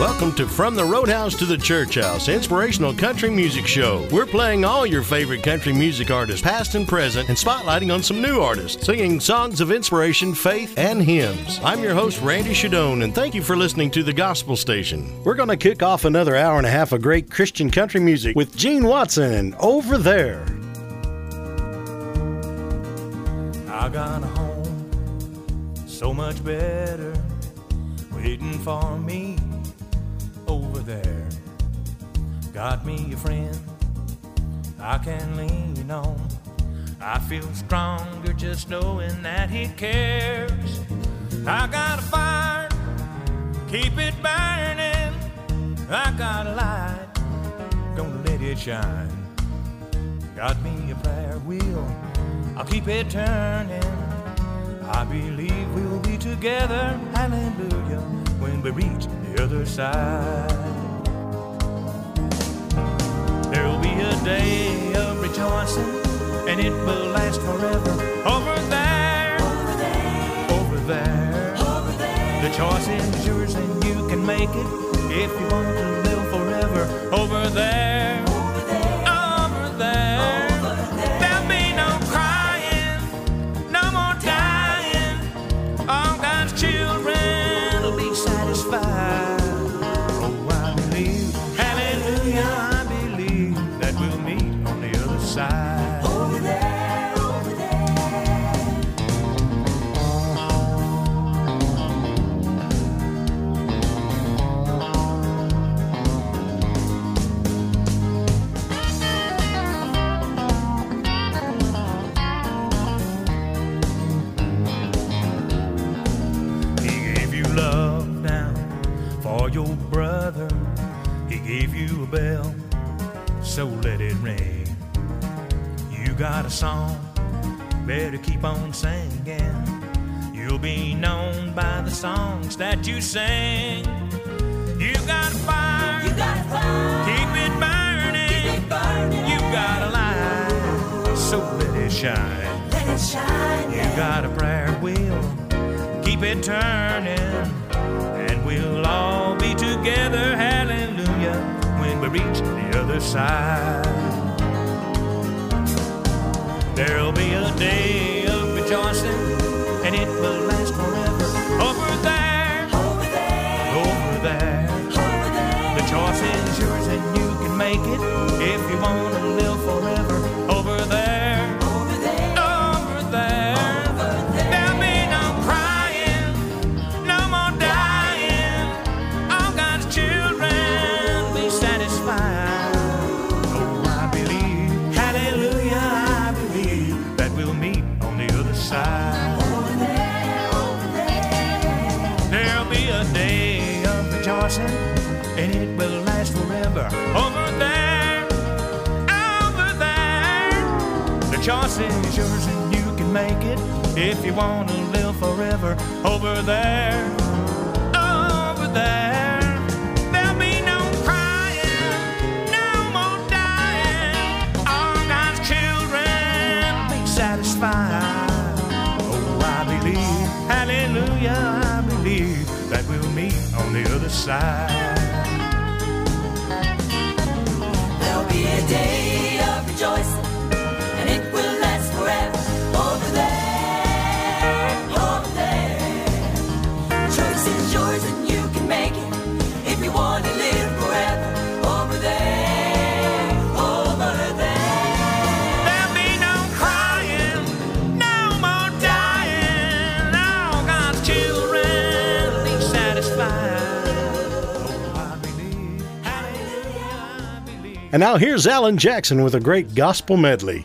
Welcome to From the Roadhouse to the Church House, inspirational country music show. We're playing all your favorite country music artists, past and present, and spotlighting on some new artists, singing songs of inspiration, faith, and hymns. I'm your host, Randy Shadoan, and thank you for listening to the Gospel Station. We're going to kick off another hour and a half of great Christian country music with Gene Watson, Over There. I got a home so much better waiting for me Got me a friend I can lean on. I feel stronger just knowing that he cares. I got a fire, keep it burning. I got a light, gonna let it shine. Got me a prayer wheel, I'll keep it turning. I believe we'll be together, hallelujah, when we reach the other side. Be a day of rejoicing, and it will last forever. Over there, over there, over there. Over there. The choice is yours, and you can make it if you want to live forever. Over there, so let it ring. You got a song, better keep on singing. You'll be known by the songs that you sing. You got a fire, you got a fire. Keep it burning, keep it burning. You got a light, so let it shine. Let it shine. You got a prayer wheel keep it turning, and we'll all be together, hallelujah, when we reach the other side. There'll be a day of rejoicing, and it will last forever. Over there, over there, over there, over there. The choice is yours, and you can make it if you want to live now here's Alan Jackson with a great gospel medley.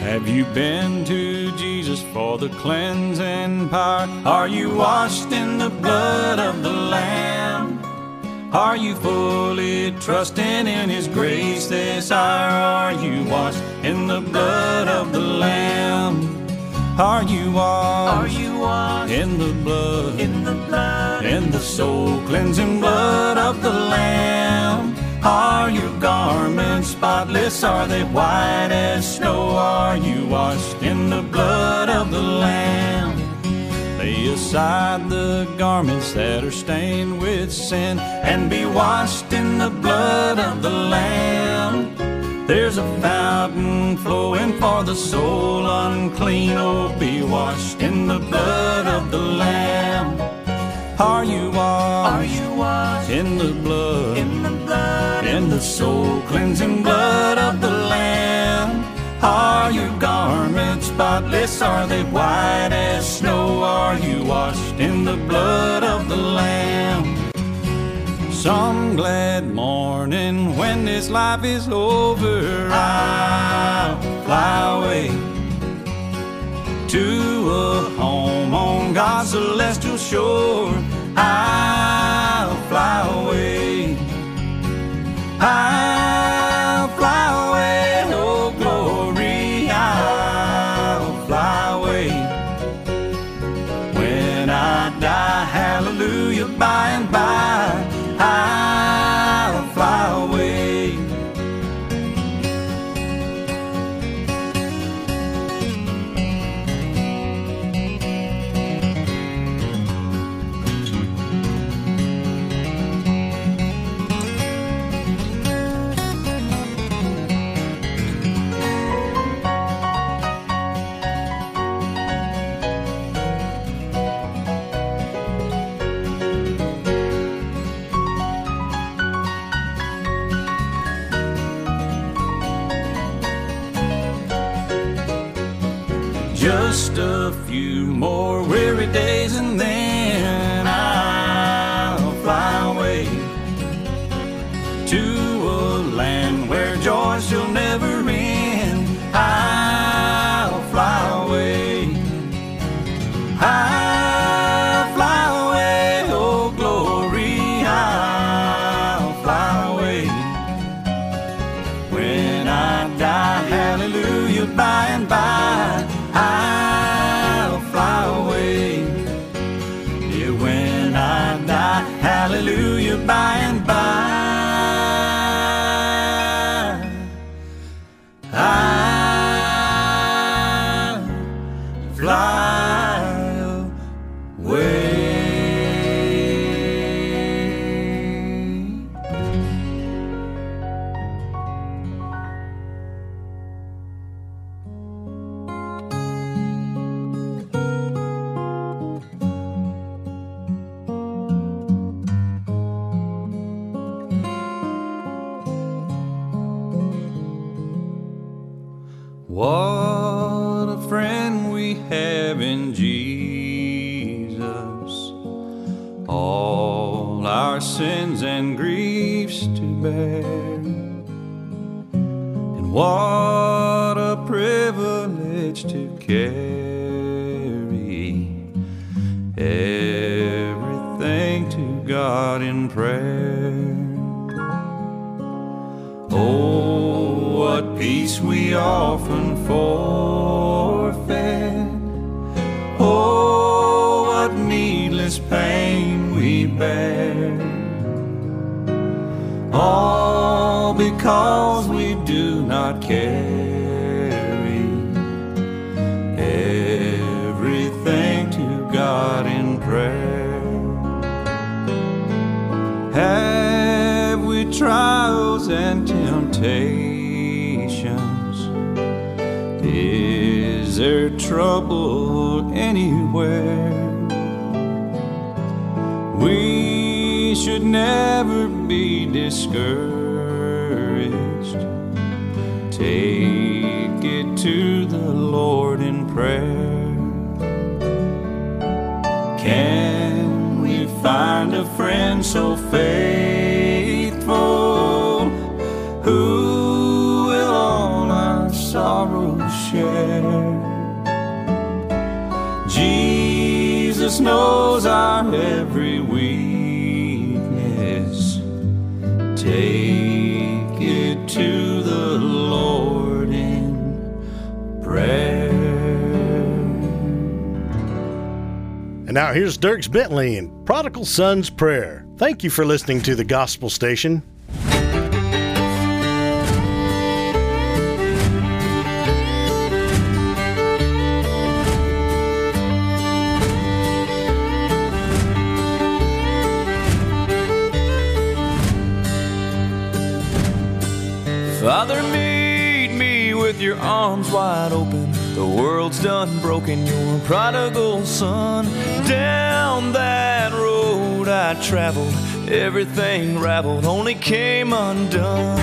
Have you been to Jesus for the cleansing power? Are you washed in the blood of the Lamb? Are you fully trusting in His soul cleansing blood of the Lamb? Are your garments spotless? Are they white as snow? Are you washed in the blood of the Lamb? Lay aside the garments that are stained with sin and be washed in the blood of the Lamb. There's a fountain flowing for the soul unclean. Oh, be washed in the blood of the Lamb. Soul cleansing blood of the Lamb. Are your garments spotless? Are they white as snow? Are you washed in the blood of the Lamb? Some glad morning when this life is over, I'll fly away to a home on God's celestial shore. Bear. All because we do not carry everything to God in prayer. Have we trials and temptations? Is there trouble anywhere? Should never be discouraged. Take it to the Lord in prayer. Can we find a friend so faithful now here's Dierks Bentley and Prodigal Son's Prayer. Thank you for listening to the Gospel Station. World's done broken your prodigal son. Down that road I traveled, everything raveled, only came undone.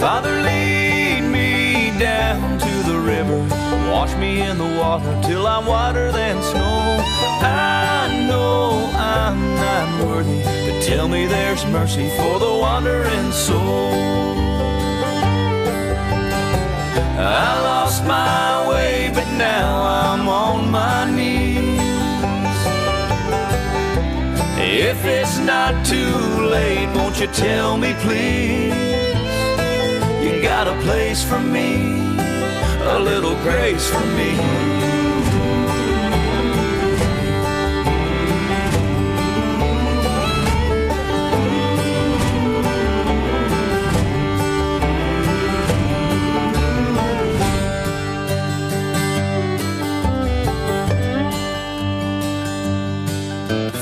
Father, lead me down to the river. Wash me in the water till I'm whiter than snow. I know I'm not worthy, but tell me there's mercy for the wandering soul. I lost my way, but now I'm on my knees. If it's not too late, won't you tell me, please? You got a place for me, a little grace for me.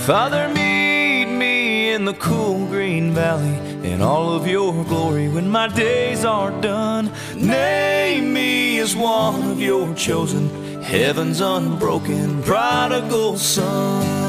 Father, meet me in the cool green valley in all of your glory when my days are done. Name me as one of your chosen, heaven's unbroken prodigal son.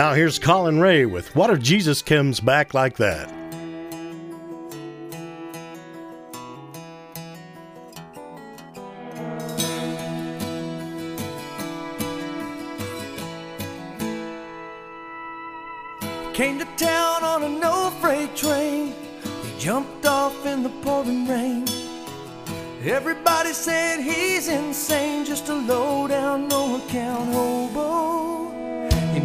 Now here's Collin Raye with What If Jesus Comes Back Like That? Came to town on a no freight train. He jumped off in the pouring rain. Everybody said he's insane, just a low down, no account hobo.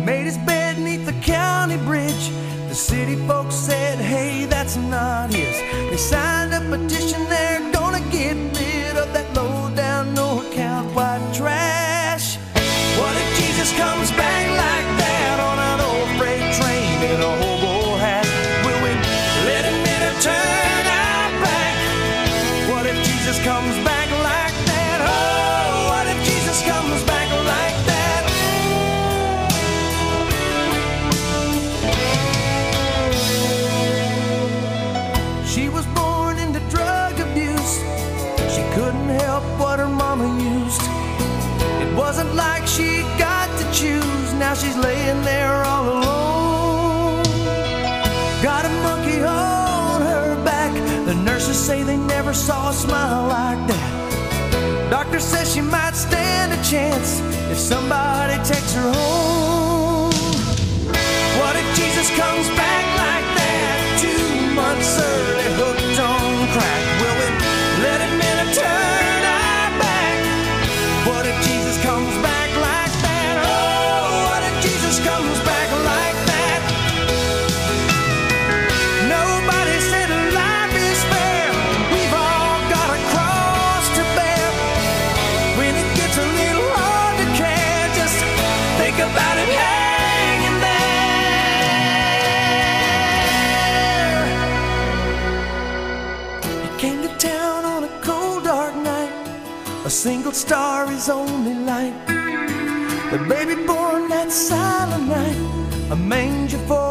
Made his bed neath the county bridge. The city folks said, hey, that's not his. They signed a petition, they're she's laying there all alone. Got a monkey on her back. The nurses say they never saw a smile like that. Doctor says she might stand a chance if somebody takes her home. Only light. The baby born that silent night, a manger for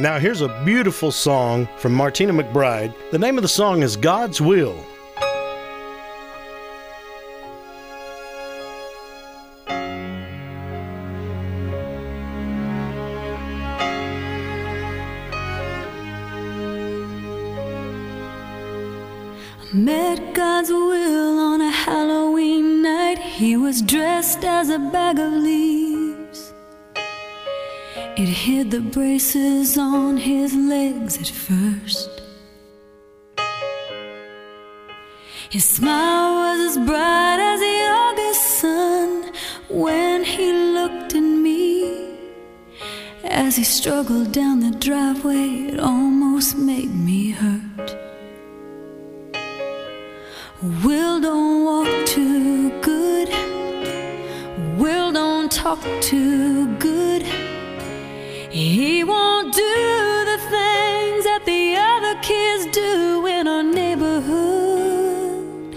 And now here's a beautiful song from Martina McBride. The name of the song is God's Will. Met God's will on a Halloween night. He was dressed as a bag of leaves. It hid the braces on his legs at first. His smile was as bright as the August sun when he looked at me. As he struggled down the driveway, it almost made me hurt. Will don't walk too good. Will don't talk too good. He won't do the things that the other kids do in our neighborhood.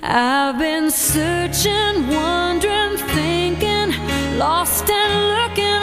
I've been searching, wondering, thinking, lost and looking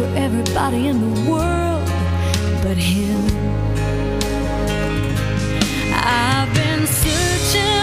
for everybody in the world but him. I've been searching,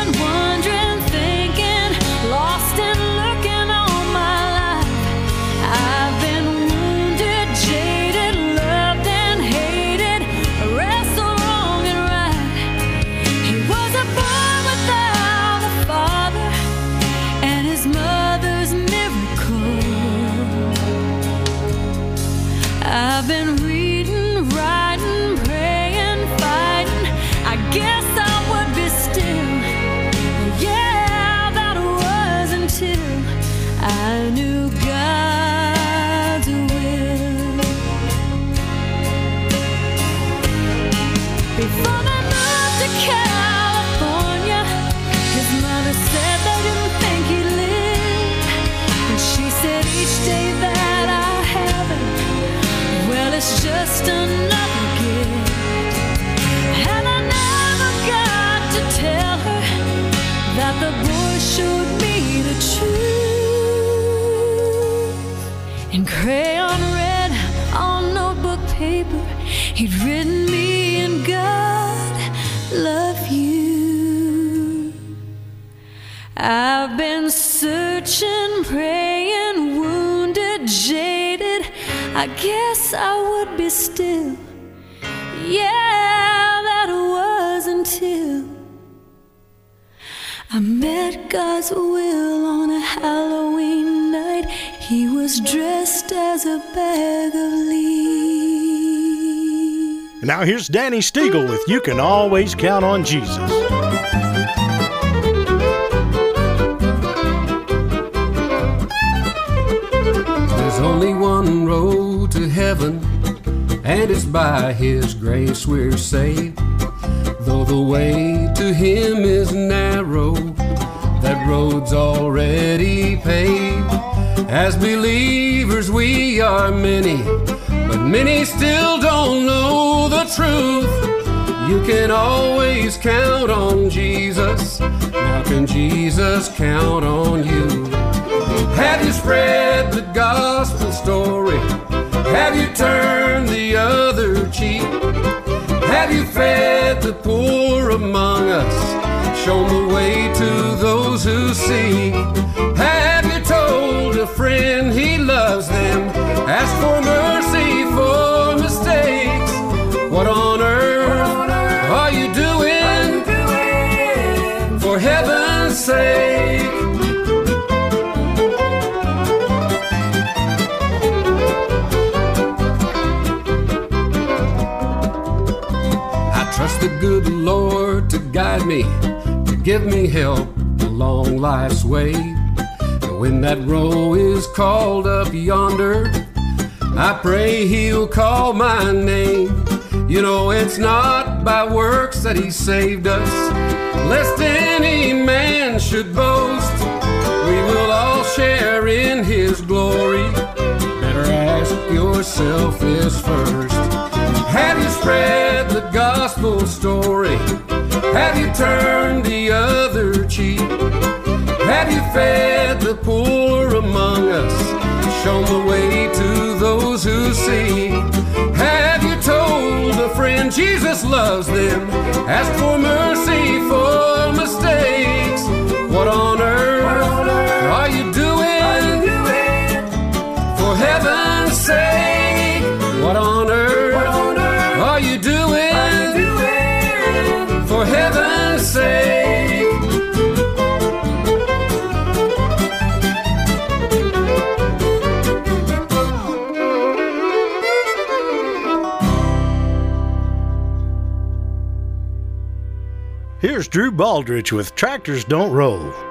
I would be still. Yeah, that was until I met God's will on a Halloween night. He was dressed as a bag of leaves. Now here's Danny Stiegel with You Can Always Count on Jesus. And it's by His grace we're saved. Though the way to Him is narrow, that road's already paved. As believers, we are many, but many still don't know the truth. You can always count on Jesus. Now, can Jesus count on you? Have you spread the gospel story? Have you turned the other cheek? Have you fed the poor among us? Shown the way to those who seek? Have you told a friend he loves them. Ask for mercy for mistakes. What on me, to give me help along life's way. And when that row is called up yonder, I pray he'll call my name. You know, it's not by works that he saved us, lest any man should boast. We will all share in his glory. Better ask yourself this first. Have you spread the gospel story? Have you turned the other cheek? Have you fed the poor among us? Shown the way to those who see? Have you told a friend Jesus loves them? Ask for mercy for mistakes. What on Here's Drew Baldridge with Tractors Don't Roll.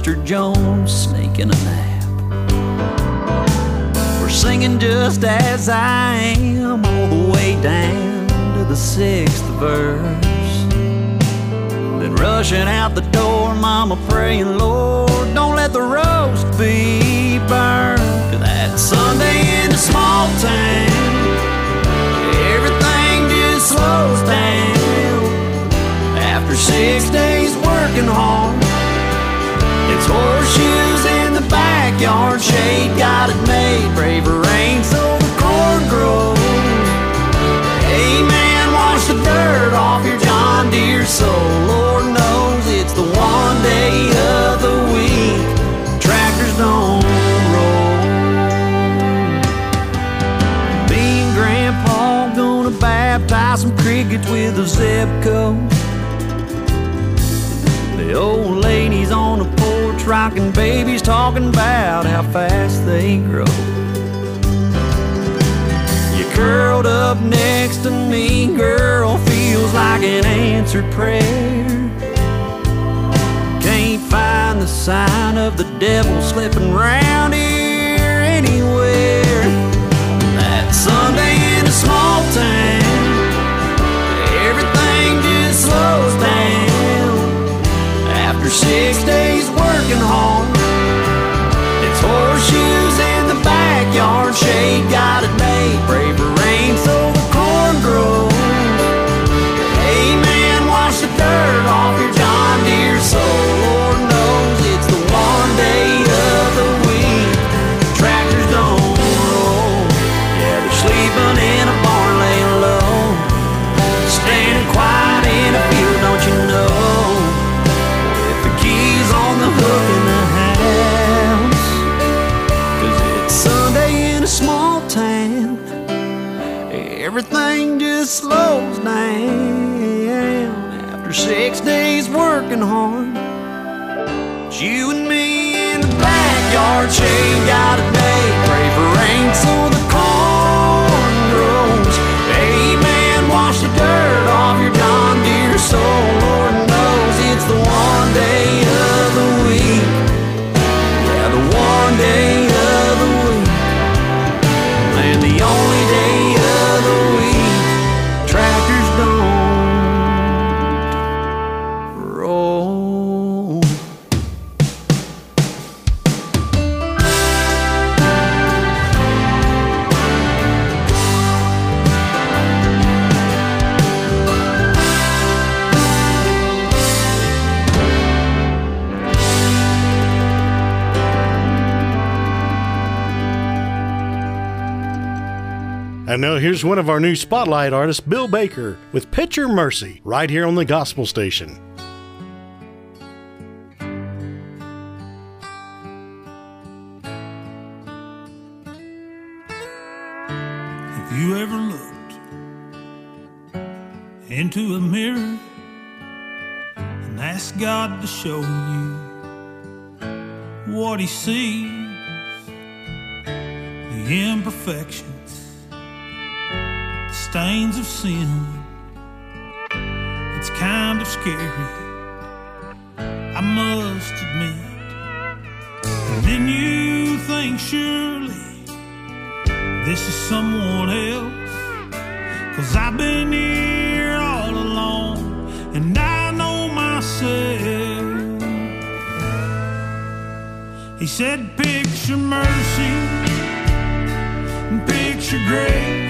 Mr. Jones sneaking a nap. We're singing just as I am, all the way down to the sixth verse. Then rushing out the door, mama praying, Lord, don't let the roast be burned. That Sunday in a small town, everything just slows down. After six days working hard, it's horseshoes in the backyard, shade got it made, braver rain so the corn grows. Amen. Wash the dirt off your John Deere soul. Lord knows it's the one day of the week tractors don't roll. Me and Grandpa gonna baptize some crickets with a Zebco. The rocking babies talking about how fast they grow. You curled up next to me, girl, feels like an answered prayer. Can't find the sign of the devil slipping round here anywhere. That Sunday in a small town, everything just slows down. After six days working hard, it's horseshoes in the backyard, shade got it made, braver days working here's one of our new spotlight artists, Bill Baker, with Picture Mercy, right here on the Gospel Station. Have you ever looked into a mirror and asked God to show you what He sees? The imperfections, stains of sin. It's kind of scary, I must admit. And then you think, surely this is someone else. Cause I've been here all along and I know myself. He said, Picture mercy and picture grace.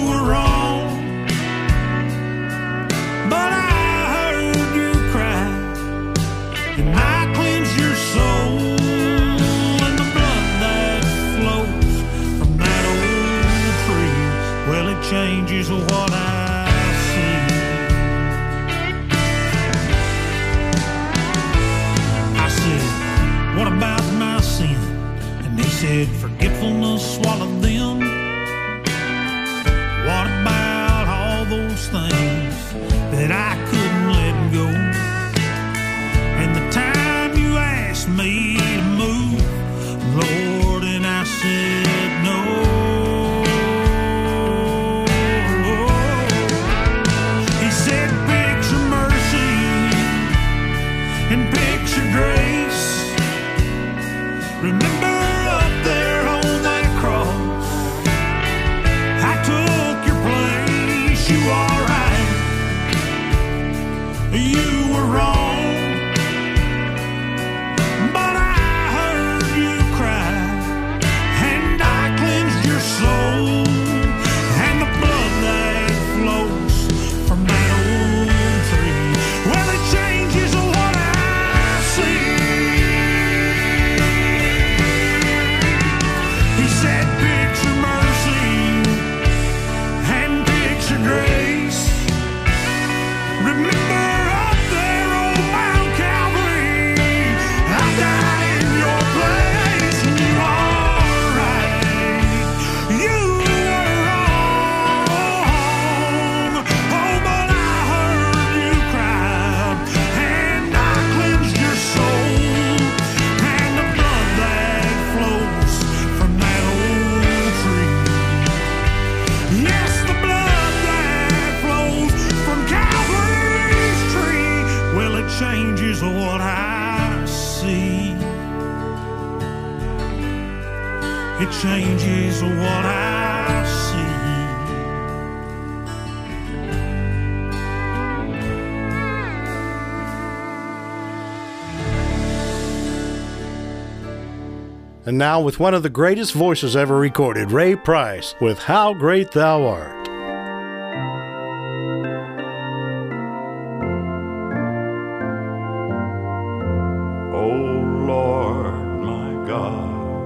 And Forgetfulness swallowed And now, with one of the greatest voices ever recorded, Ray Price, with How Great Thou Art. O Lord my God,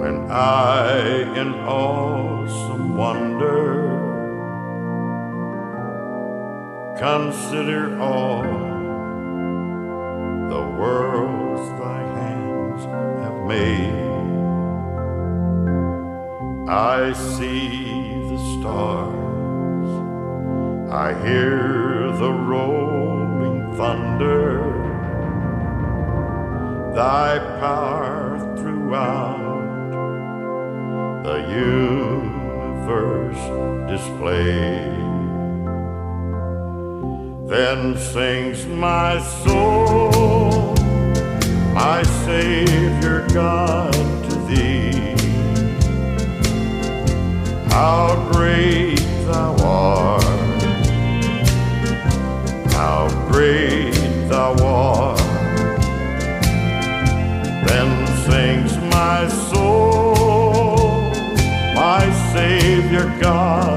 when I in awesome wonder consider all thy power throughout the universe display. Then sings my soul, my Savior God, to thee. How great God,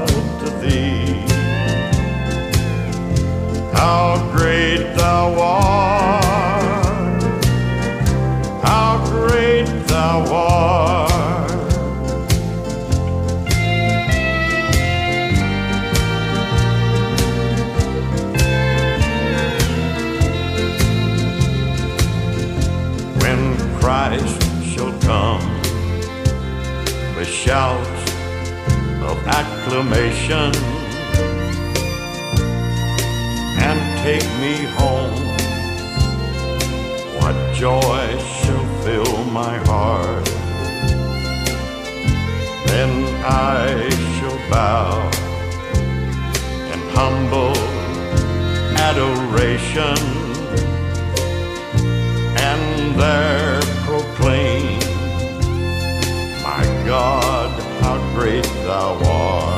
acclamation and take me home. What joy shall fill my heart? Then I shall bow in humble adoration and there proclaim, My God, how great thou art.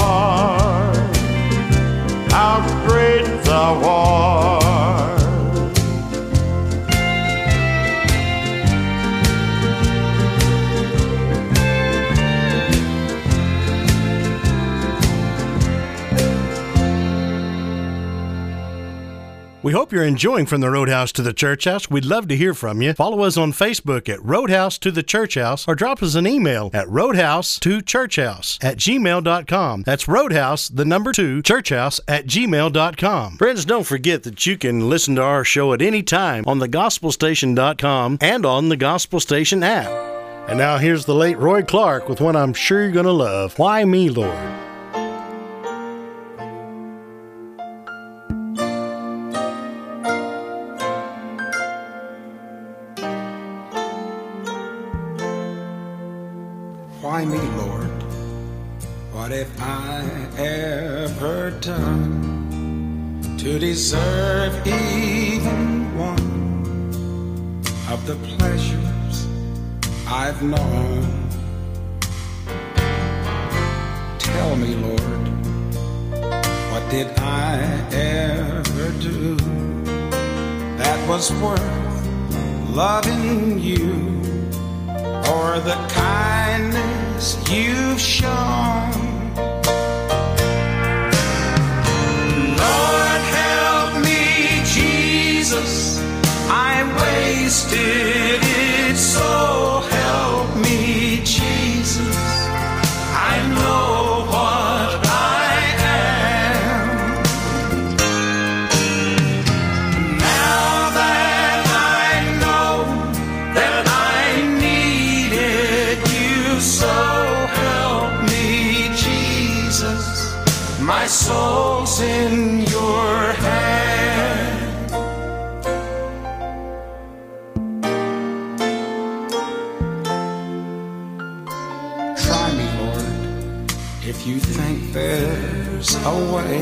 hope you're enjoying From the Roadhouse to the Church House. We'd love to hear from you. Follow us on Facebook at Roadhouse to the Church House or drop us an email at roadhouse to churchhouse at gmail.com. That's roadhouse, the number two, churchhouse at gmail.com. Friends, don't forget that you can listen to our show at any time on thegospelstation.com and on the Gospel Station app. And now here's the late Roy Clark with one I'm sure you're going to love Why Me, Lord? Deserve even one of the pleasures I've known? Tell me, Lord, what did I ever do that was worth loving you? or the kindness you've shown. Wasted it, so help me, Jesus. I know what I am. Now that I know that I needed you, so help me, Jesus. My soul's in if you think there's a way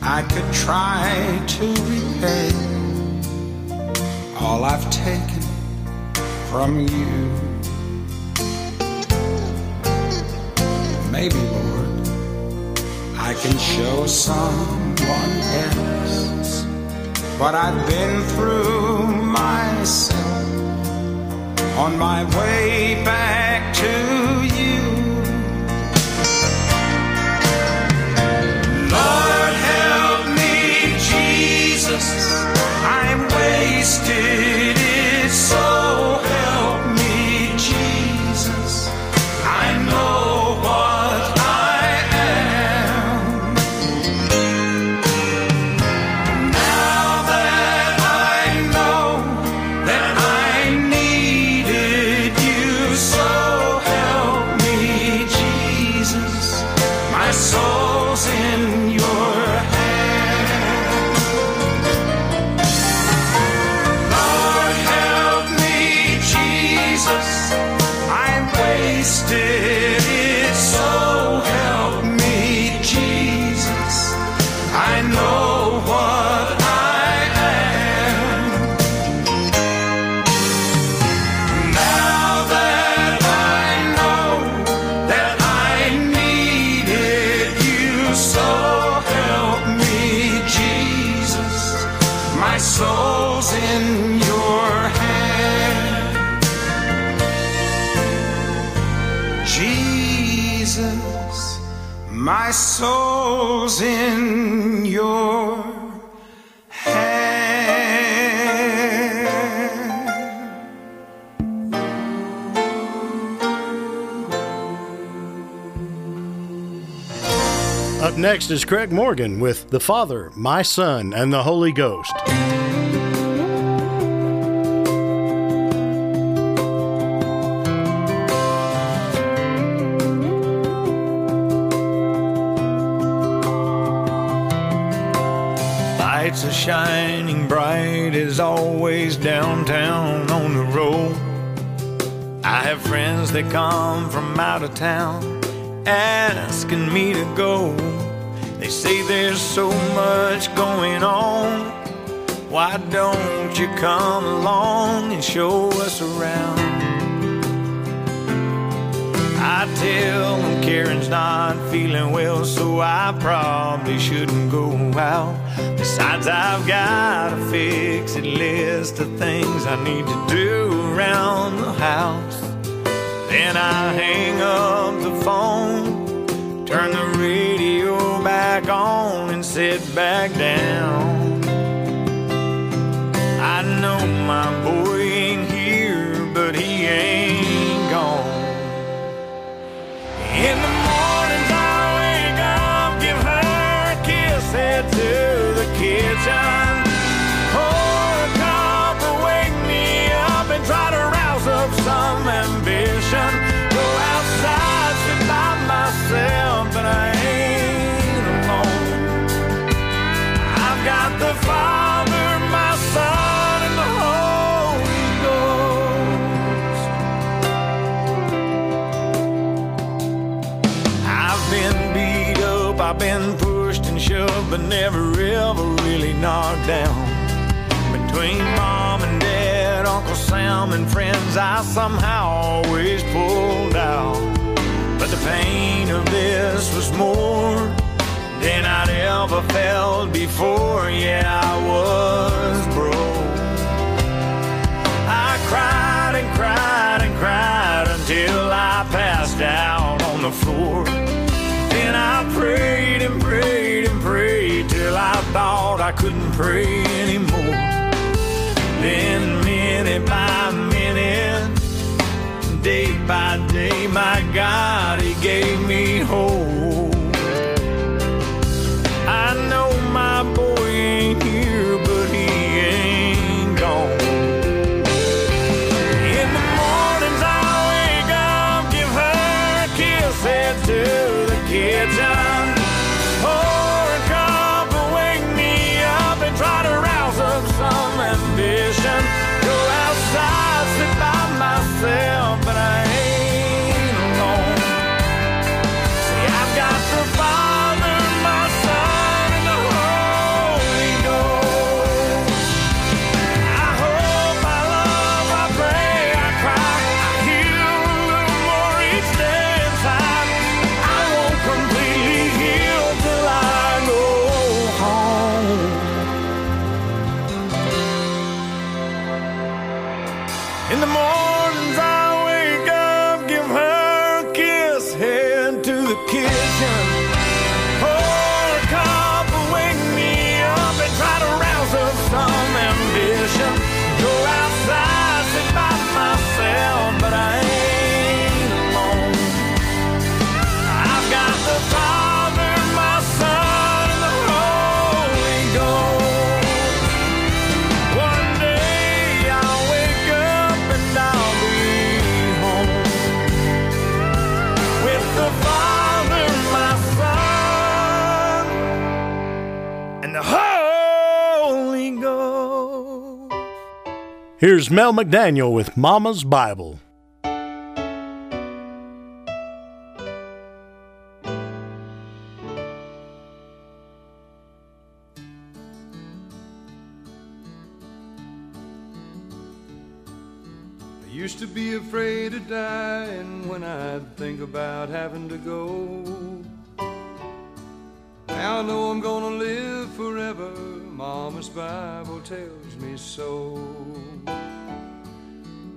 I could try to repay all I've taken from you. Maybe, Lord, I can show someone else what I've been through myself on my way back to next is Craig Morgan with The Father, My Son, and the Holy Ghost. Lights are shining bright as always downtown on the road. I have friends that come from out of town asking me to go. They say there's so much going on. Why don't you come along and show us around? I tell them Karen's not feeling well, so I probably shouldn't go out. Besides, I've got a fixed list of things I need to do around the house. Then I hang up the phone, turn the radio back on, and sit back down. I know my boy ain't here, but he ain't gone. In the but never ever really knocked down. Between mom and dad, Uncle Sam and friends, I somehow always pulled out. But the pain of this was more than I'd ever felt before. Yeah, I was broke. I cried and cried and cried until I passed out on the floor. Then I prayed and prayed prayed till I thought I couldn't pray anymore. Then minute by minute, day by day, my God, He gave me hope. Here's Mel McDaniel with Mama's Bible. I used to be afraid of dying when I'd think about having to go. Now I know I'm gonna live forever. Mama's Bible tells me so.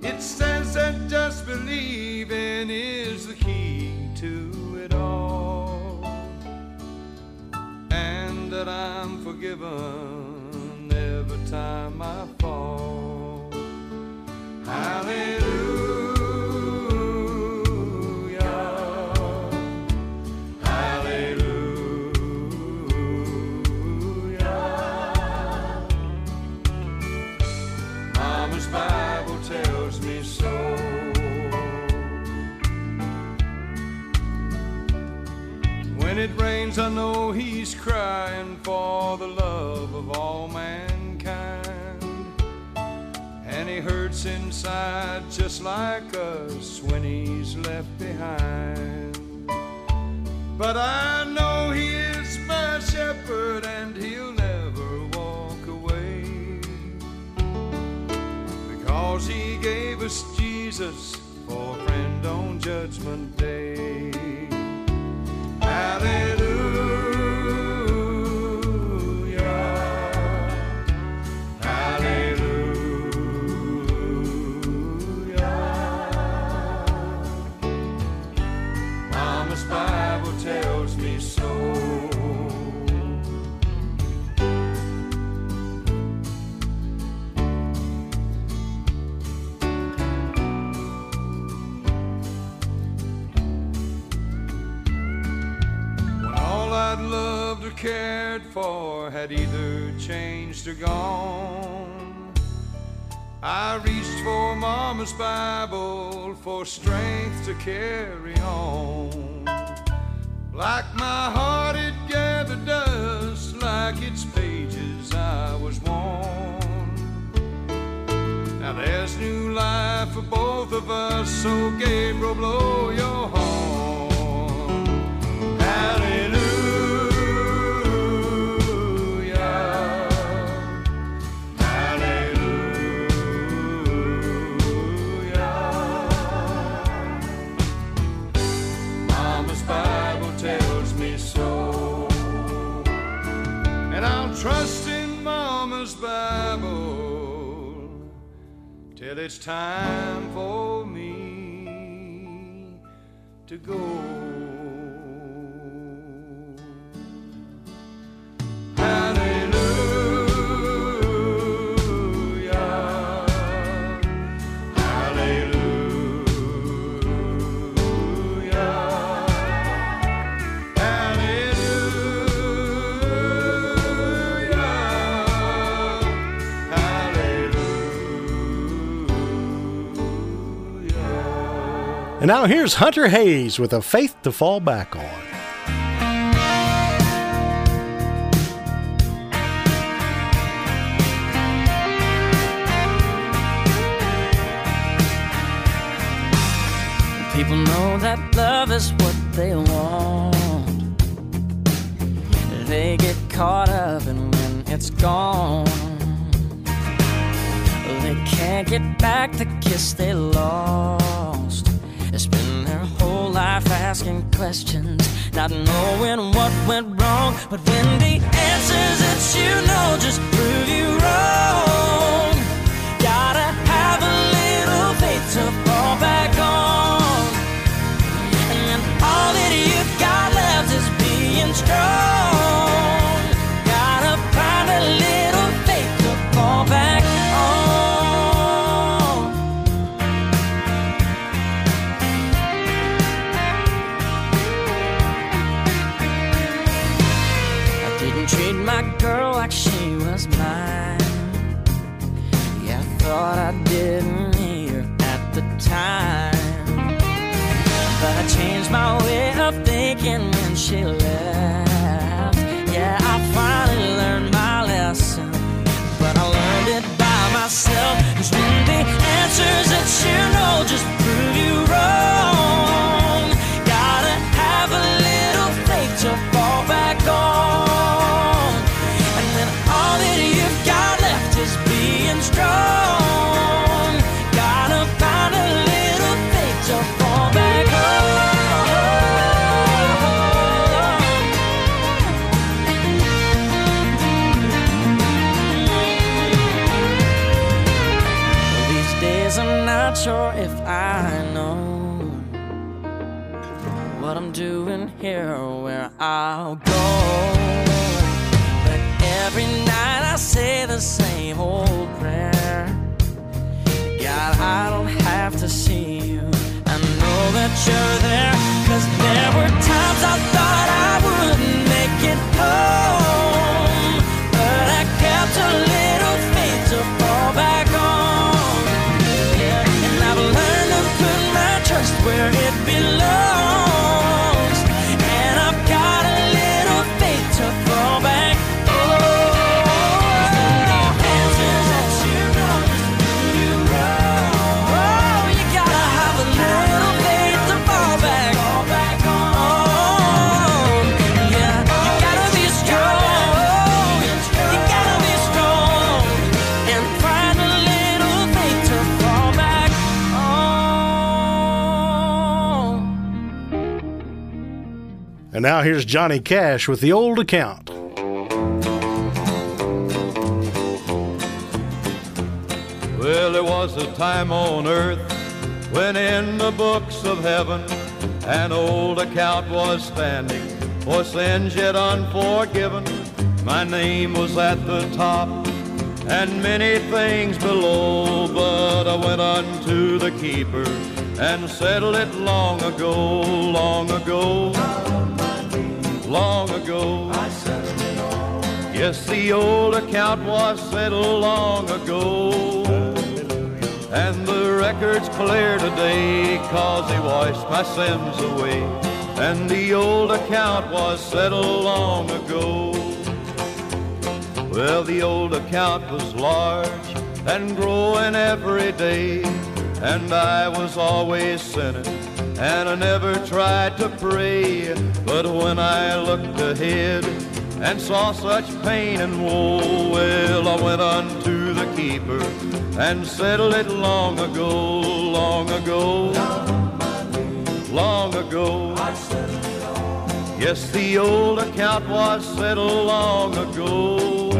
It says that just believing is the key to it all, and that I'm forgiven every time I fall. Hallelujah. I know he's crying for the love of all mankind. And he hurts inside just like us when he's left behind. But I know he is my shepherd and he'll never walk away. Because he gave us Jesus for a friend on Judgment Day. Hallelujah. Cared for had either changed or gone, I reached for Mama's Bible for strength to carry on. Like my heart it gathered dust, like its pages I was worn. Now there's new life for both of us, so Gabriel, blow your horn. It's time for me to go. And now here's Hunter Hayes with a faith to fall back on. People know that love is what they want. They get caught up in when it's gone. They can't get back the kiss they lost. Life asking questions, not knowing what went wrong. But when the answers that you know just prove you wrong, gotta have a little faith to fall back on. And all that you've got left is being strong. She. See you. I know that you're there. Cause there were times I thought And now here's Johnny Cash with the old account. Well, there was a time on earth when in the books of heaven an old account was standing for sins yet unforgiven. My name was at the top and many things below, but I went unto the keeper and settled it long ago, long ago, long ago. Yes, the old account was settled long ago. And the record's clear today, cause he washed my sins away. And the old account was settled long ago. Well, the old account was large and growing every day. And I was always sinning, and I never tried to pray. But when I looked ahead and saw such pain and woe, well, I went unto the keeper and settled it long ago, long ago, long ago. Yes, the old account was settled long ago.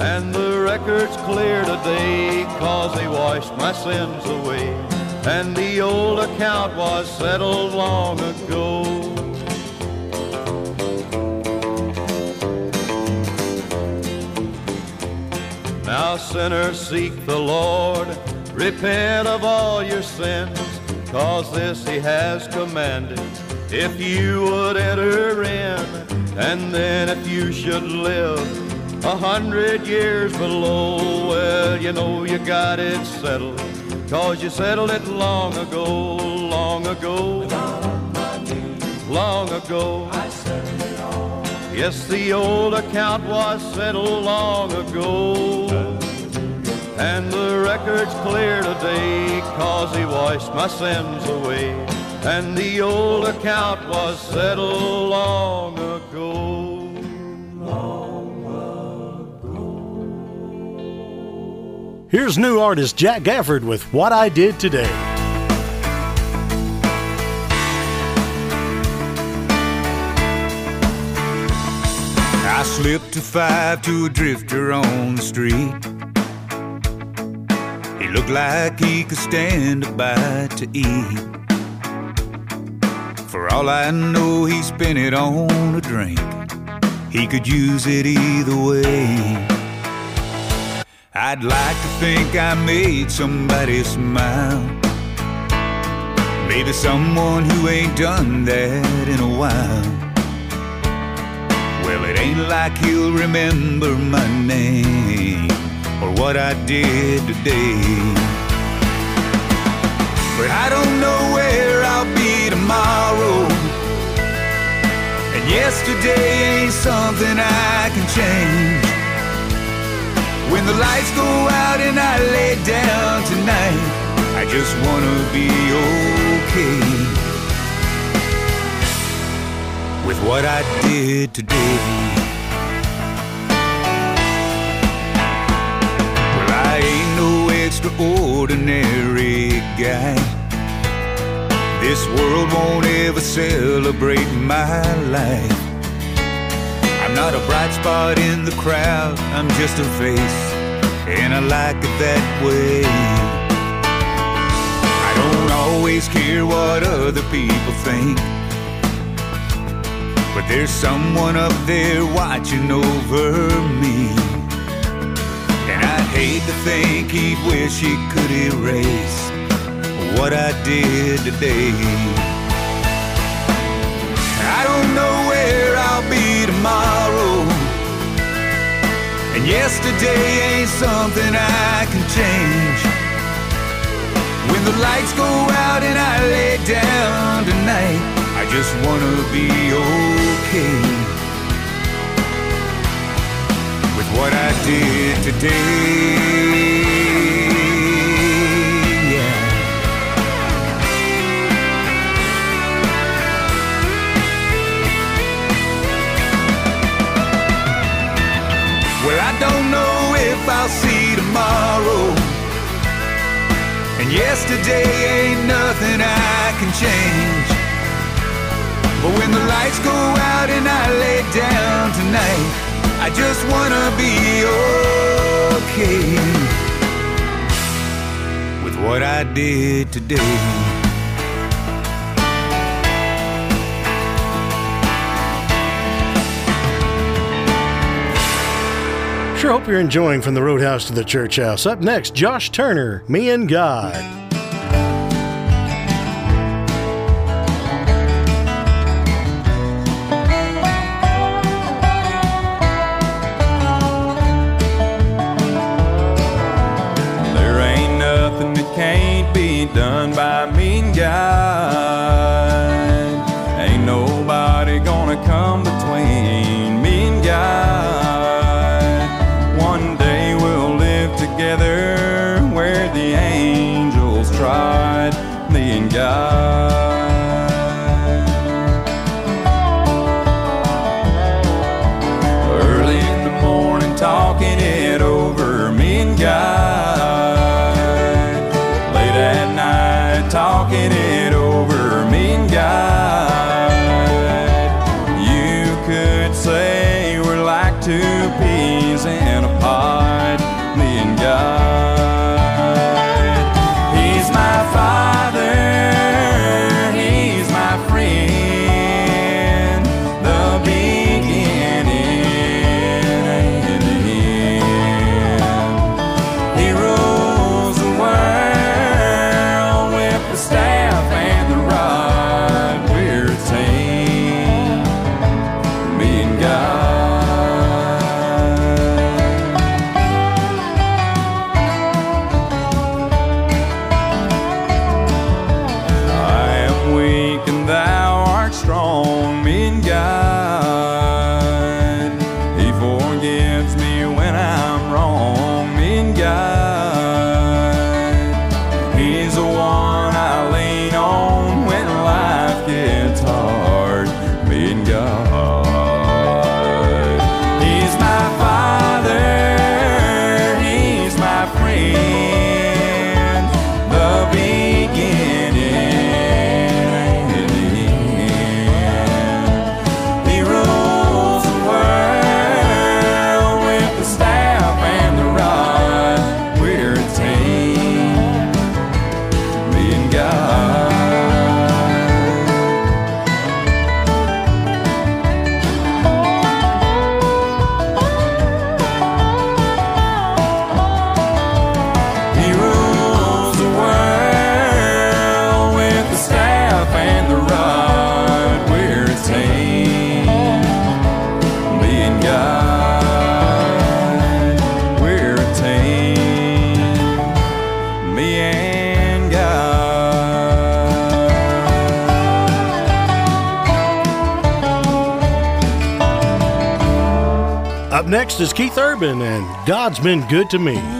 And the record's clear today, cause he washed my sins away. And the old account was settled long ago. Now, sinners, seek the Lord, repent of all your sins, cause this he has commanded. If you would enter in, and then if you should live a hundred years below, well, you know you got it settled, cause you settled it long ago, long ago, long ago. Yes, the old account was settled long ago. And the record's clear today, cause he washed my sins away. And the old account was settled long ago. Here's new artist Jack Gafford with What I Did Today. I slipped a five to a drifter on the street. He looked like he could stand a bite to eat. For all I know, he spent it on a drink. He could use it either way. I'd like to think I made somebody smile. Maybe someone who ain't done that in a while. Well, it ain't like he'll remember my name or what I did today. But I don't know where I'll be tomorrow. And yesterday ain't something I can change. When the lights go out and I lay down tonight, I just wanna be okay with what I did today. Well, I ain't no extraordinary guy. This world won't ever celebrate my life. I'm not a bright spot in the crowd, I'm just a face, and I like it that way. I don't always care what other people think. But there's someone up there watching over me. And I'd hate to think he'd wish he could erase what I did today. I don't know where I'll be tomorrow. And yesterday ain't something I can change. When the lights go out and I lay down tonight, I just wanna be okay with what I did today. If I'll see tomorrow. And yesterday ain't nothing I can change. But when the lights go out and I lay down tonight, I just wanna be okay with what I did today. Sure hope you're enjoying From the Roadhouse to the Church House. Up next, Josh Turner, Me and God. Is Keith Urban, and God's been good to me.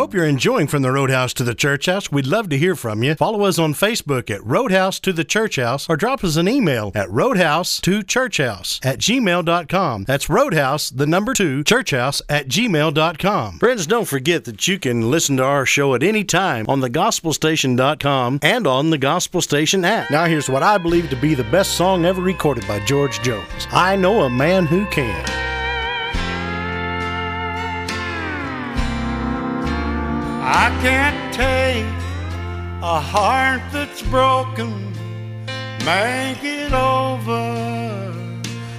hope you're enjoying From the Roadhouse to the Church House. We'd love to hear from you. Follow us on Facebook at Roadhouse to the Church House or drop us an email at roadhouse to churchhouse at gmail.com. That's roadhouse, the number two, churchhouse at gmail.com. Friends, don't forget that you can listen to our show at any time on thegospelstation.com and on the Gospel Station app. Now, here's what I believe to be the best song ever recorded by George Jones I Know a Man Who Can. I can't take a heart that's broken, make it over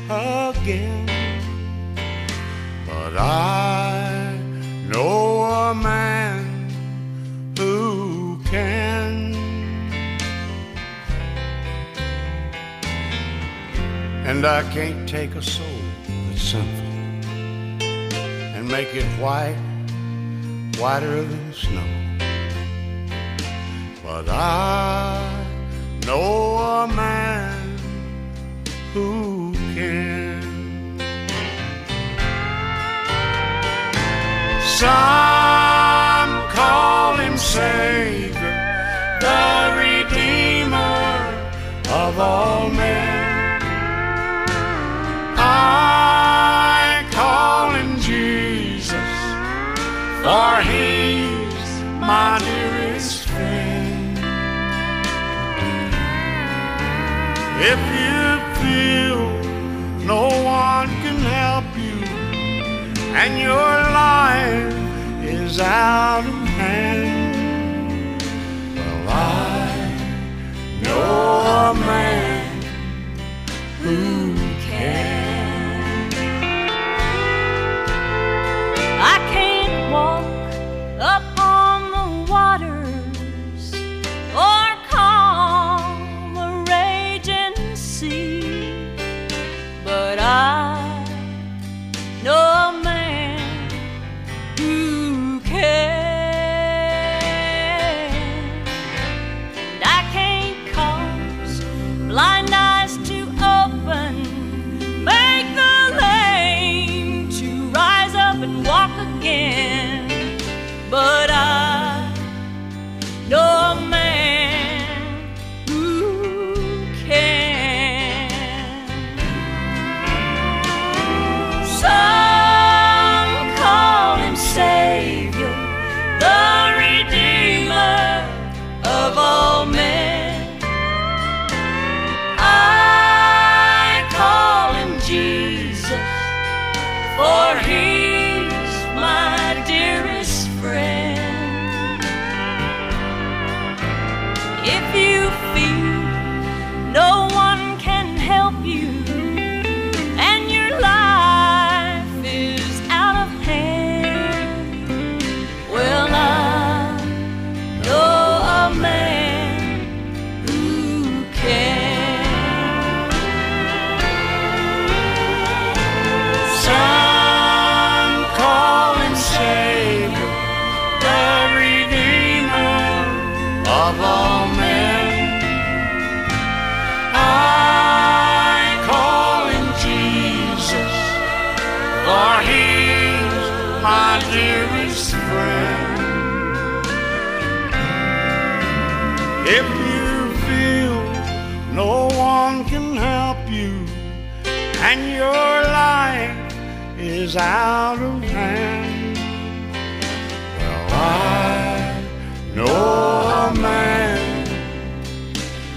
again. But I know a man who can. And I can't take a soul that's sinful and make it white whiter than snow. But I know a man who out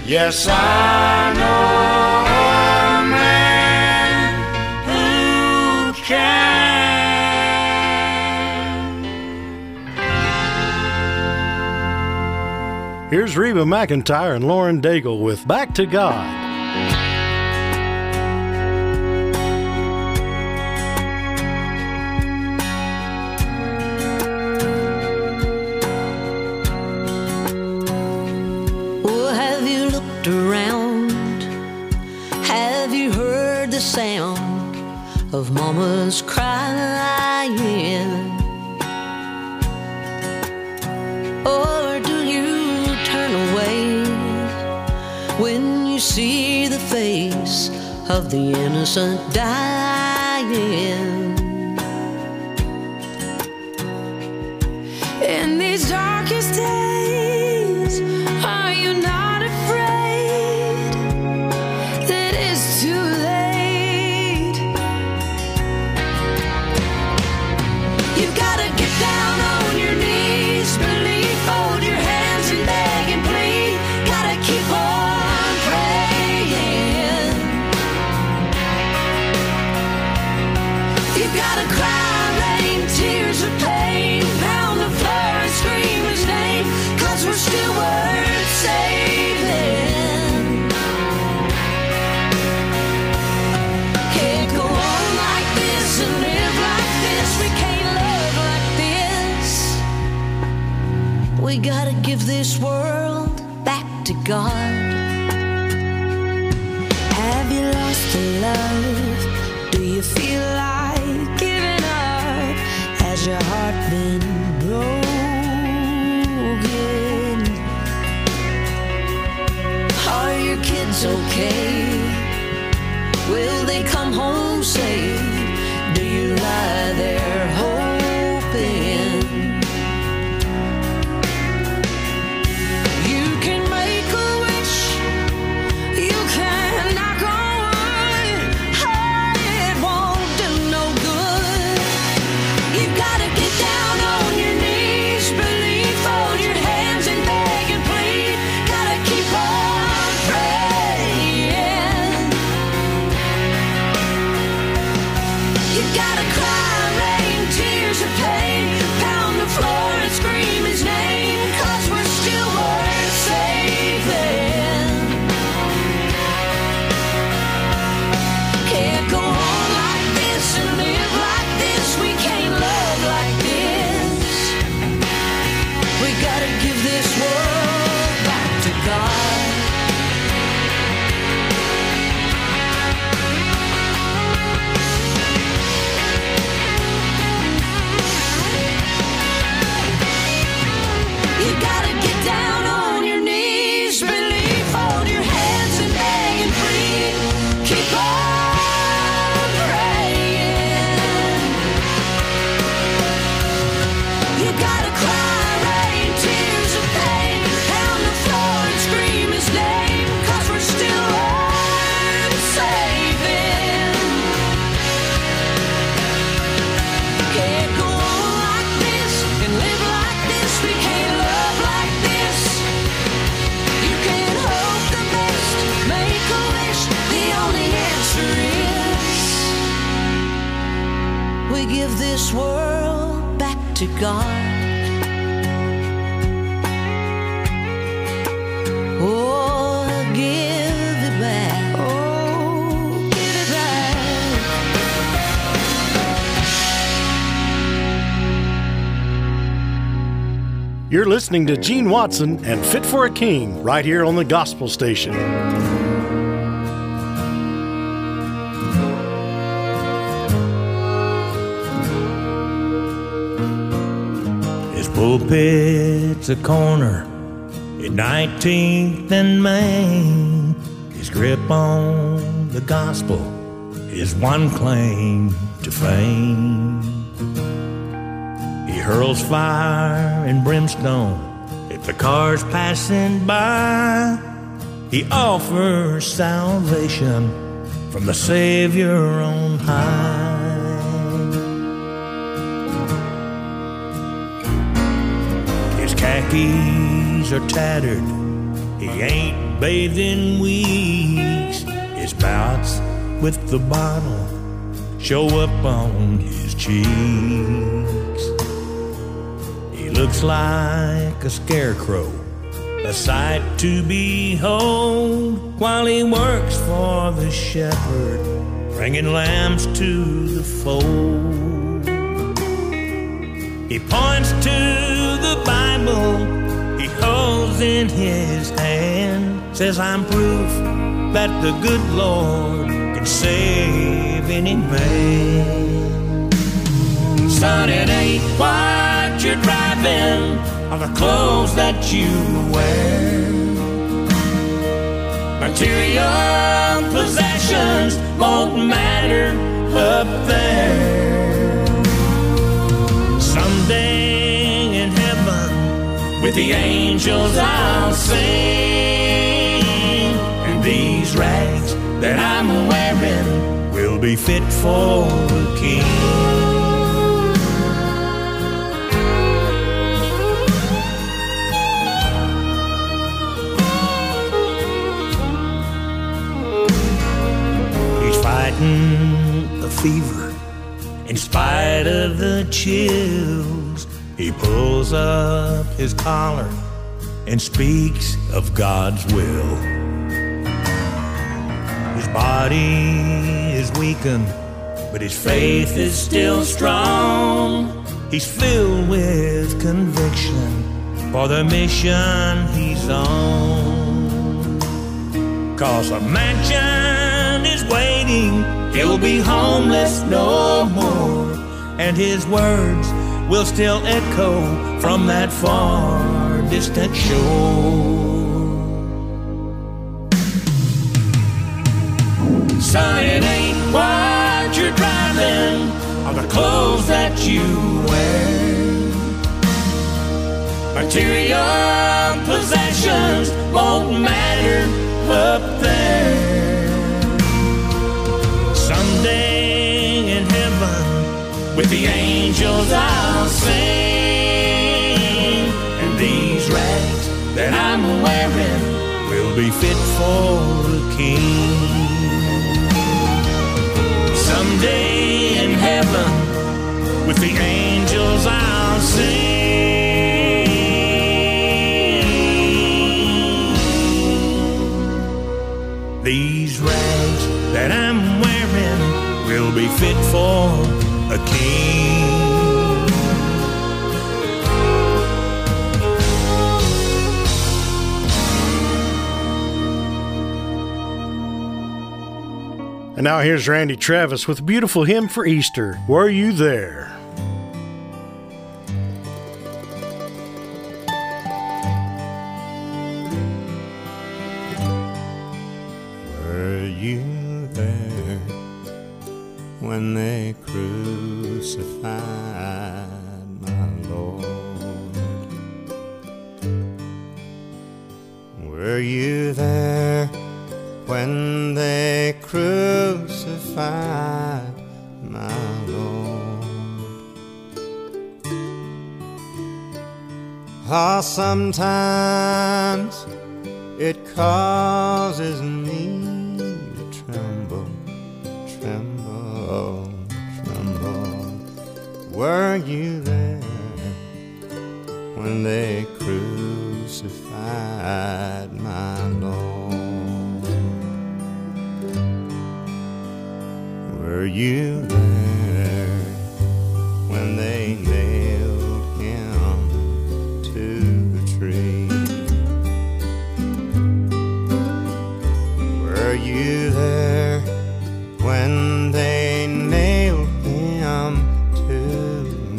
Yes, I know a man who can. Here's Reba McEntire and Lauren Daigle with Back to God. was crying. Or do you turn away when you see the face of the innocent dying? listening to Gene Watson and Fit for a King right here on the Gospel Station. His pulpit's a corner at 19th and Main. His grip on the gospel is one claim to fame. Hurls fire and brimstone at the cars passing by. He offers salvation from the Savior on high. His khakis are tattered. He ain't bathed in weeks. His bouts with the bottle show up on his cheeks. Looks like a scarecrow, a sight to behold, while he works for the shepherd, bringing lambs to the fold. He points to the Bible he holds in his hand, says, I'm proof that the good Lord can save any man. Son, it ain't what you're driving or the clothes that you wear. Material possessions won't matter up there. Someday in heaven with the angels I'll sing. And these rags that I'm wearing will be fit for the king. Fighting a fever in spite of the chills. He pulls up his collar and speaks of God's will. His body is weakened, but his faith is still strong. He's filled with conviction for the mission he's on. Cause a mansion waiting, he'll be homeless no more. And his words will still echo from that far distant shore. Son, it ain't what you're driving or the clothes that you wear. Material possessions won't matter up there. With the angels I'll sing. And these rags that I'm wearing will be fit for the king. Someday in heaven with the angels I'll sing. These rags that I'm wearing will be fit for a king. And now here's Randy Travis with a beautiful hymn for Easter. Were you there? Were you there when they crucified my Lord? Ah, sometimes it causes me to tremble, tremble, tremble. Were you there when they you there when they nailed him to the tree? Were you there when they nailed him to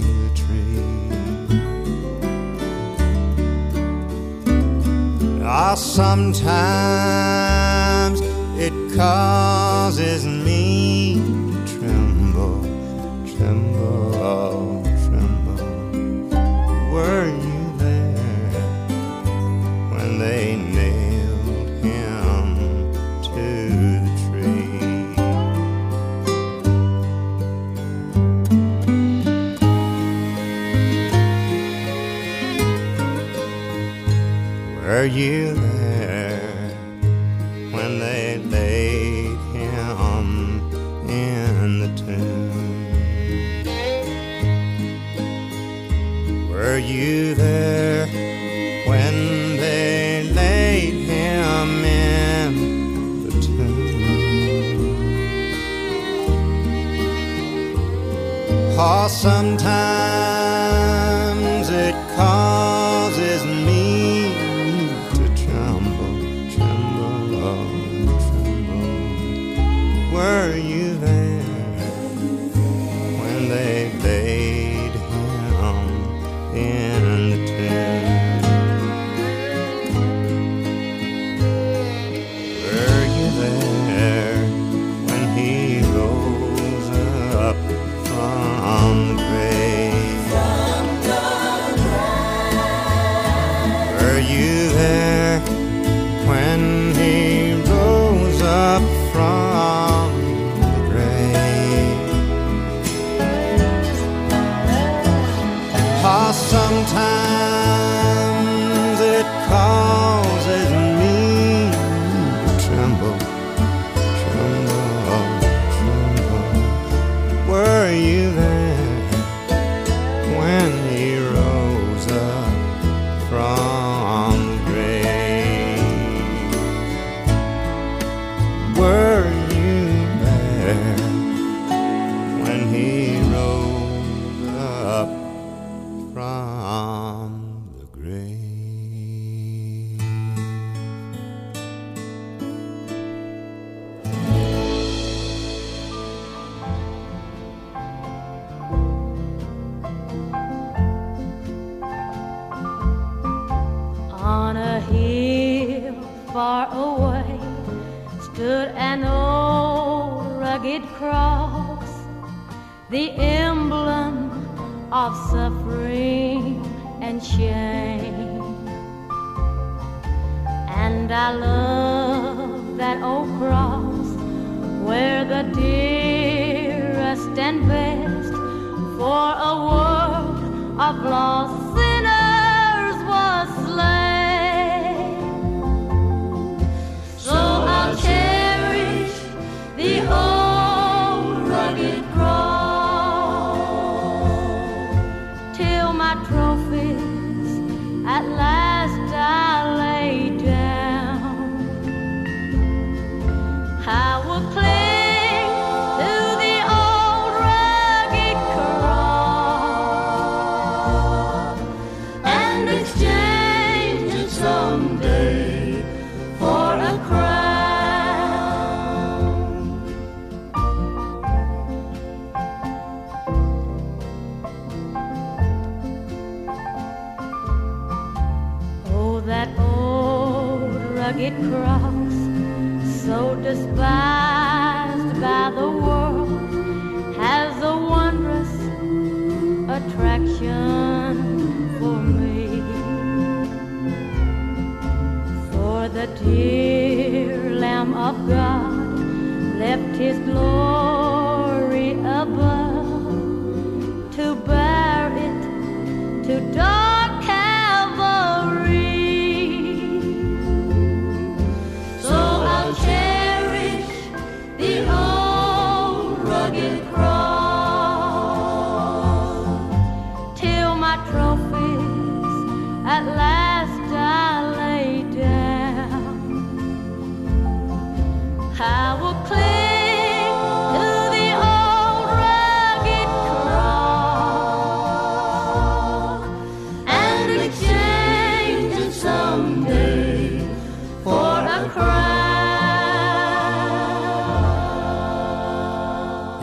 the tree? Ah, sometimes it causes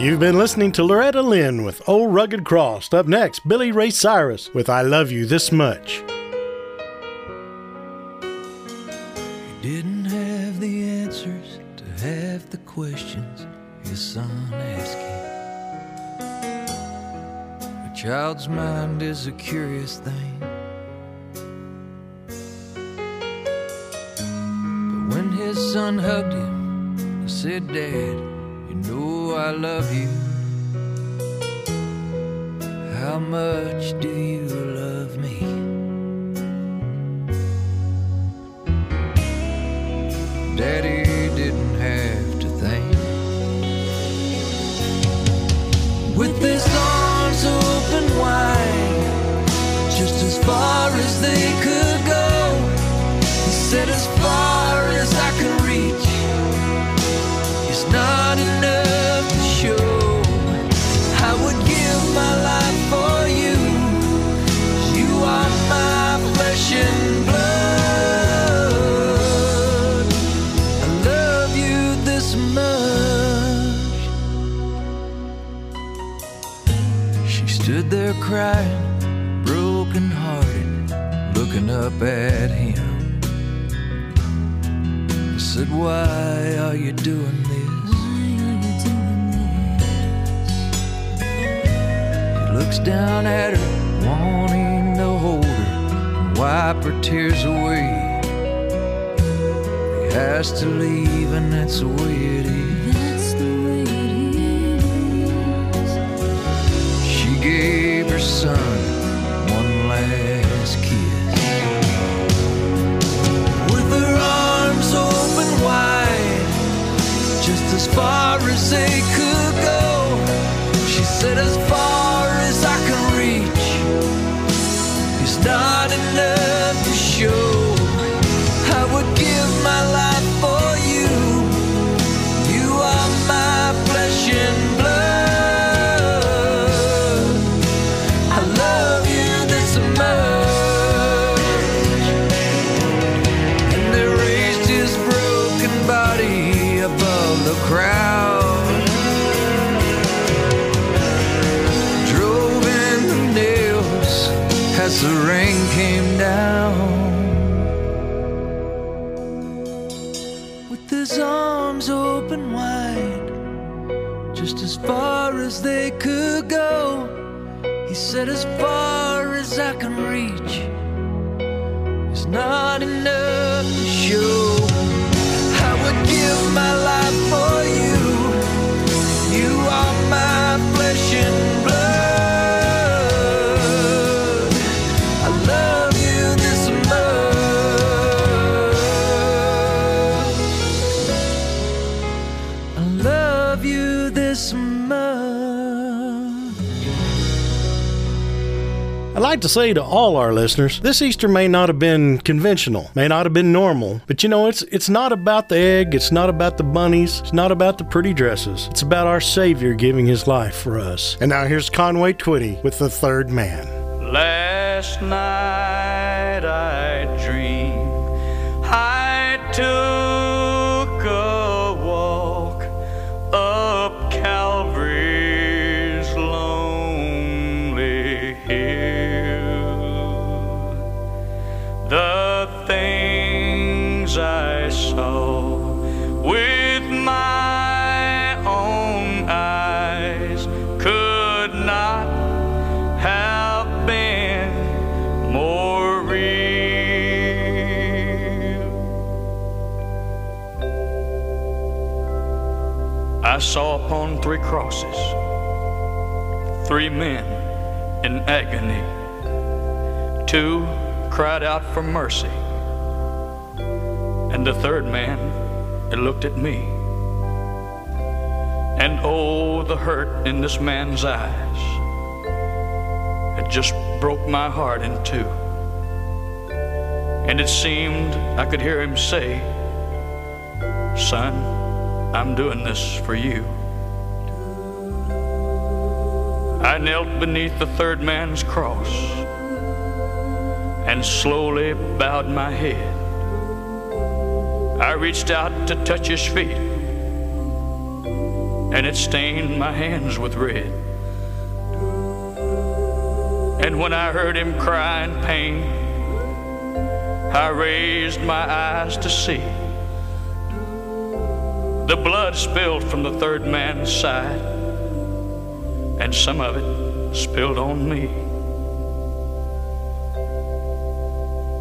You've been listening to Loretta Lynn with Old Rugged Cross. Up next, Billy Ray Cyrus with I Love You This Much. You didn't have the answers to half the questions your son asking. A child's mind is a curious thing. But when his son hugged him, I said, Dad, you know I love you. How much do you love me? Daddy crying, broken hearted, looking up at him. I said, Why are you doing this? He looks down at her, wanting to hold her, and wipe her tears away. He has to leave, and that's the way it is. Son one last kiss. With her arms open wide, just as far as they could go. She said, As far as I can reach, it's not enough to show. Far as they could go. He said, As far as I can reach, it's not enough to show. I would give my life like to say to all our listeners, this Easter may not have been conventional, may not have been normal, but you know, it's it's not about the egg, it's not about the bunnies, it's not about the pretty dresses. It's about our Savior giving his life for us. And now here's Conway Twitty with the third man. Last night I I saw upon three crosses three men in agony. Two cried out for mercy, and the third man it looked at me. And oh, the hurt in this man's eyes. It just broke my heart in two. And it seemed I could hear him say, Son, I'm doing this for you. I knelt beneath the third man's cross and slowly bowed my head. I reached out to touch his feet, and it stained my hands with red. And when I heard him cry in pain, I raised my eyes to see. The blood spilled from the third man's side, and some of it spilled on me.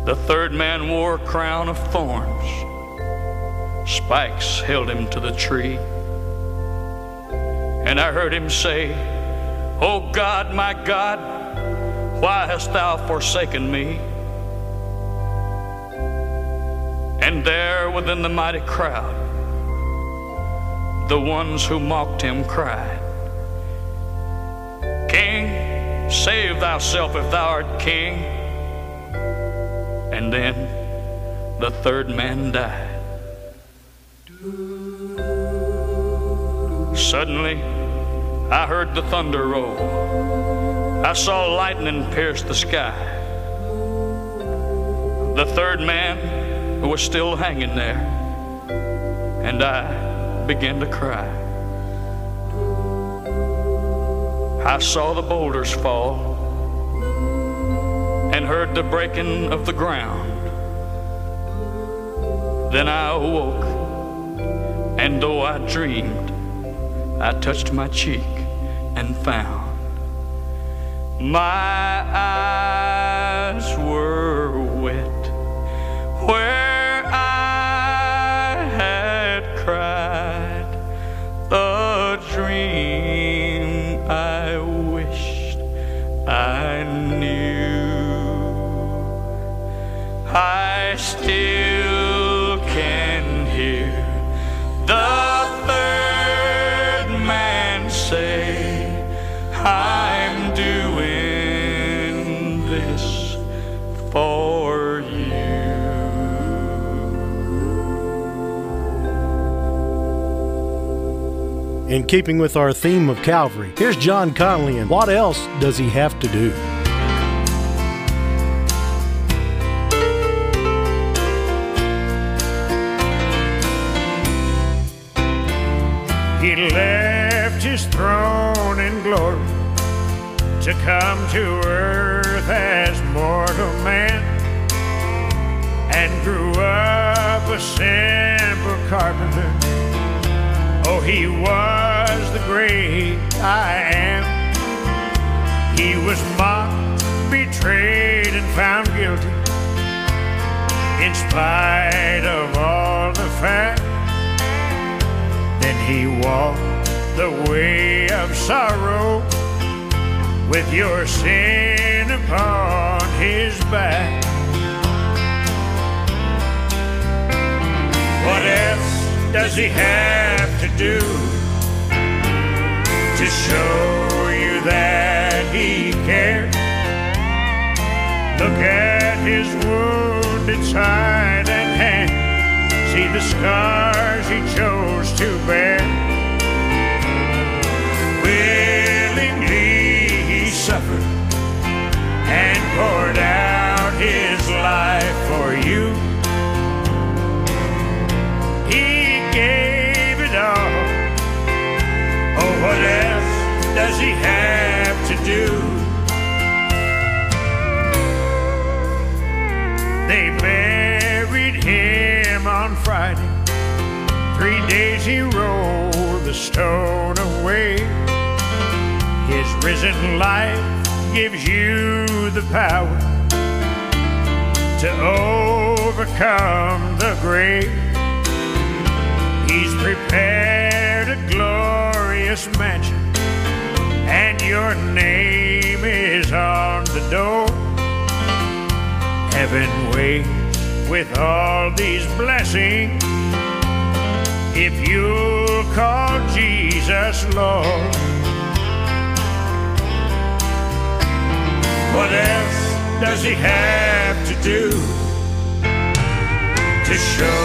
The third man wore a crown of thorns. Spikes held him to the tree. And I heard him say, O God, my God, why hast thou forsaken me? And there within the mighty crowd, the ones who mocked him cried, King, save thyself if thou art king. And then the third man died. Suddenly, I heard the thunder roll. I saw lightning pierce the sky. The third man was still hanging there, and I began to cry. I saw the boulders fall and heard the breaking of the ground. Then I awoke, and though I dreamed, I touched my cheek and found my eyes were In keeping with our theme of Calvary, here's John Connolly, and what else does he have to do? He left his throne in glory to come to earth as mortal man and grew up a simple carpenter. Oh, he was great I am. He was mocked, betrayed, and found guilty in spite of all the facts. Then he walked the way of sorrow with your sin upon his back. What else does he have to do to show you that he cares? Look at his wounded side and hand. See the scars he chose to bear. Else does he have to do? They buried him on Friday. Three days he rolled the stone away. His risen life gives you the power to overcome the grave. He's prepared a glorious mansion, your name is on the door. Heaven waits with all these blessings if you'll call Jesus Lord. What else does he have to do to show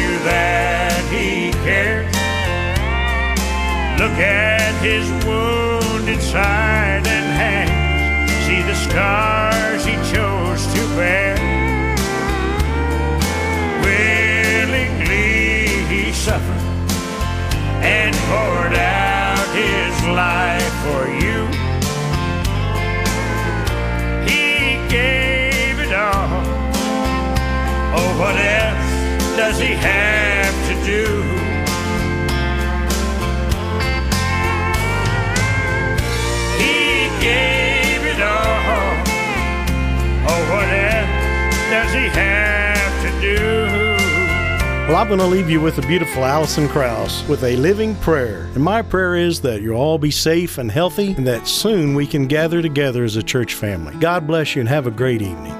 you that he cares? Look at his wounded side and hands. See the scars he chose to bear. Willingly he suffered and poured out his life for you. He gave it all. Oh, what else does he have to do? Gave it all. Oh, what else does he have to do? Well, I'm going to leave you with the beautiful Alison Krauss with a living prayer. And my prayer is that you'll all be safe and healthy and that soon we can gather together as a church family. God bless you and have a great evening.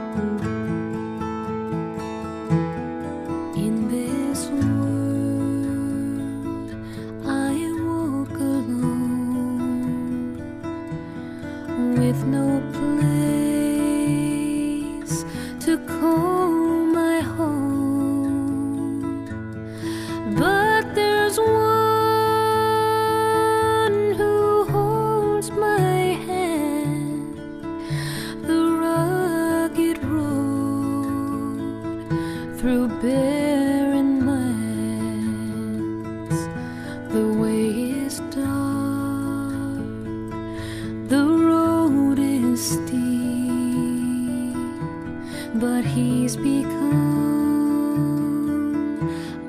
But he's become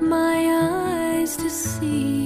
my eyes to see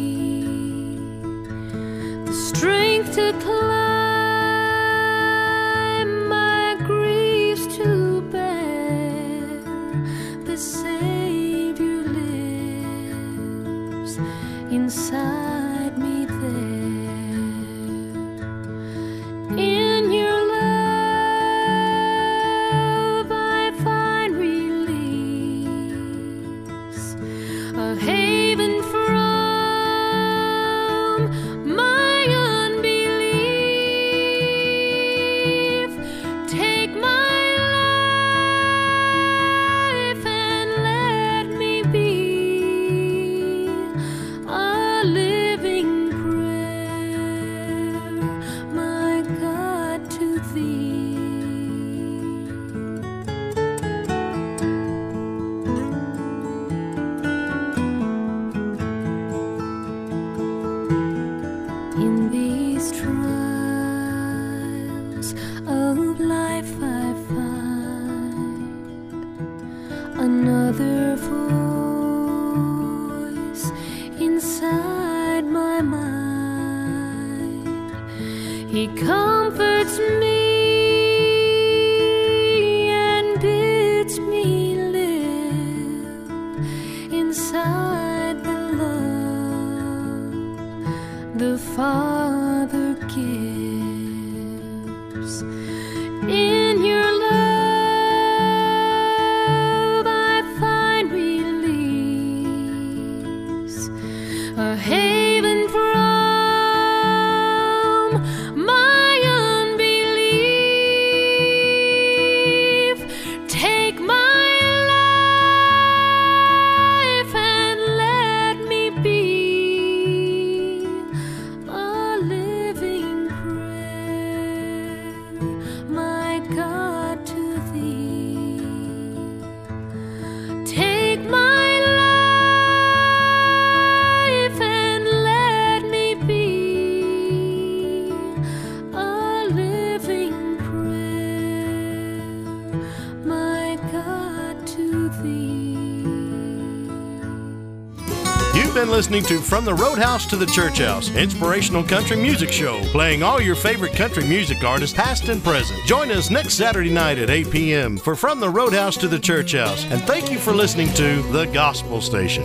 listening to From the Roadhouse to the Church House, inspirational country music show, playing all your favorite country music artists, past and present. Join us next Saturday night at 8 p.m. for From the Roadhouse to the Church House, and thank you for listening to The Gospel Station.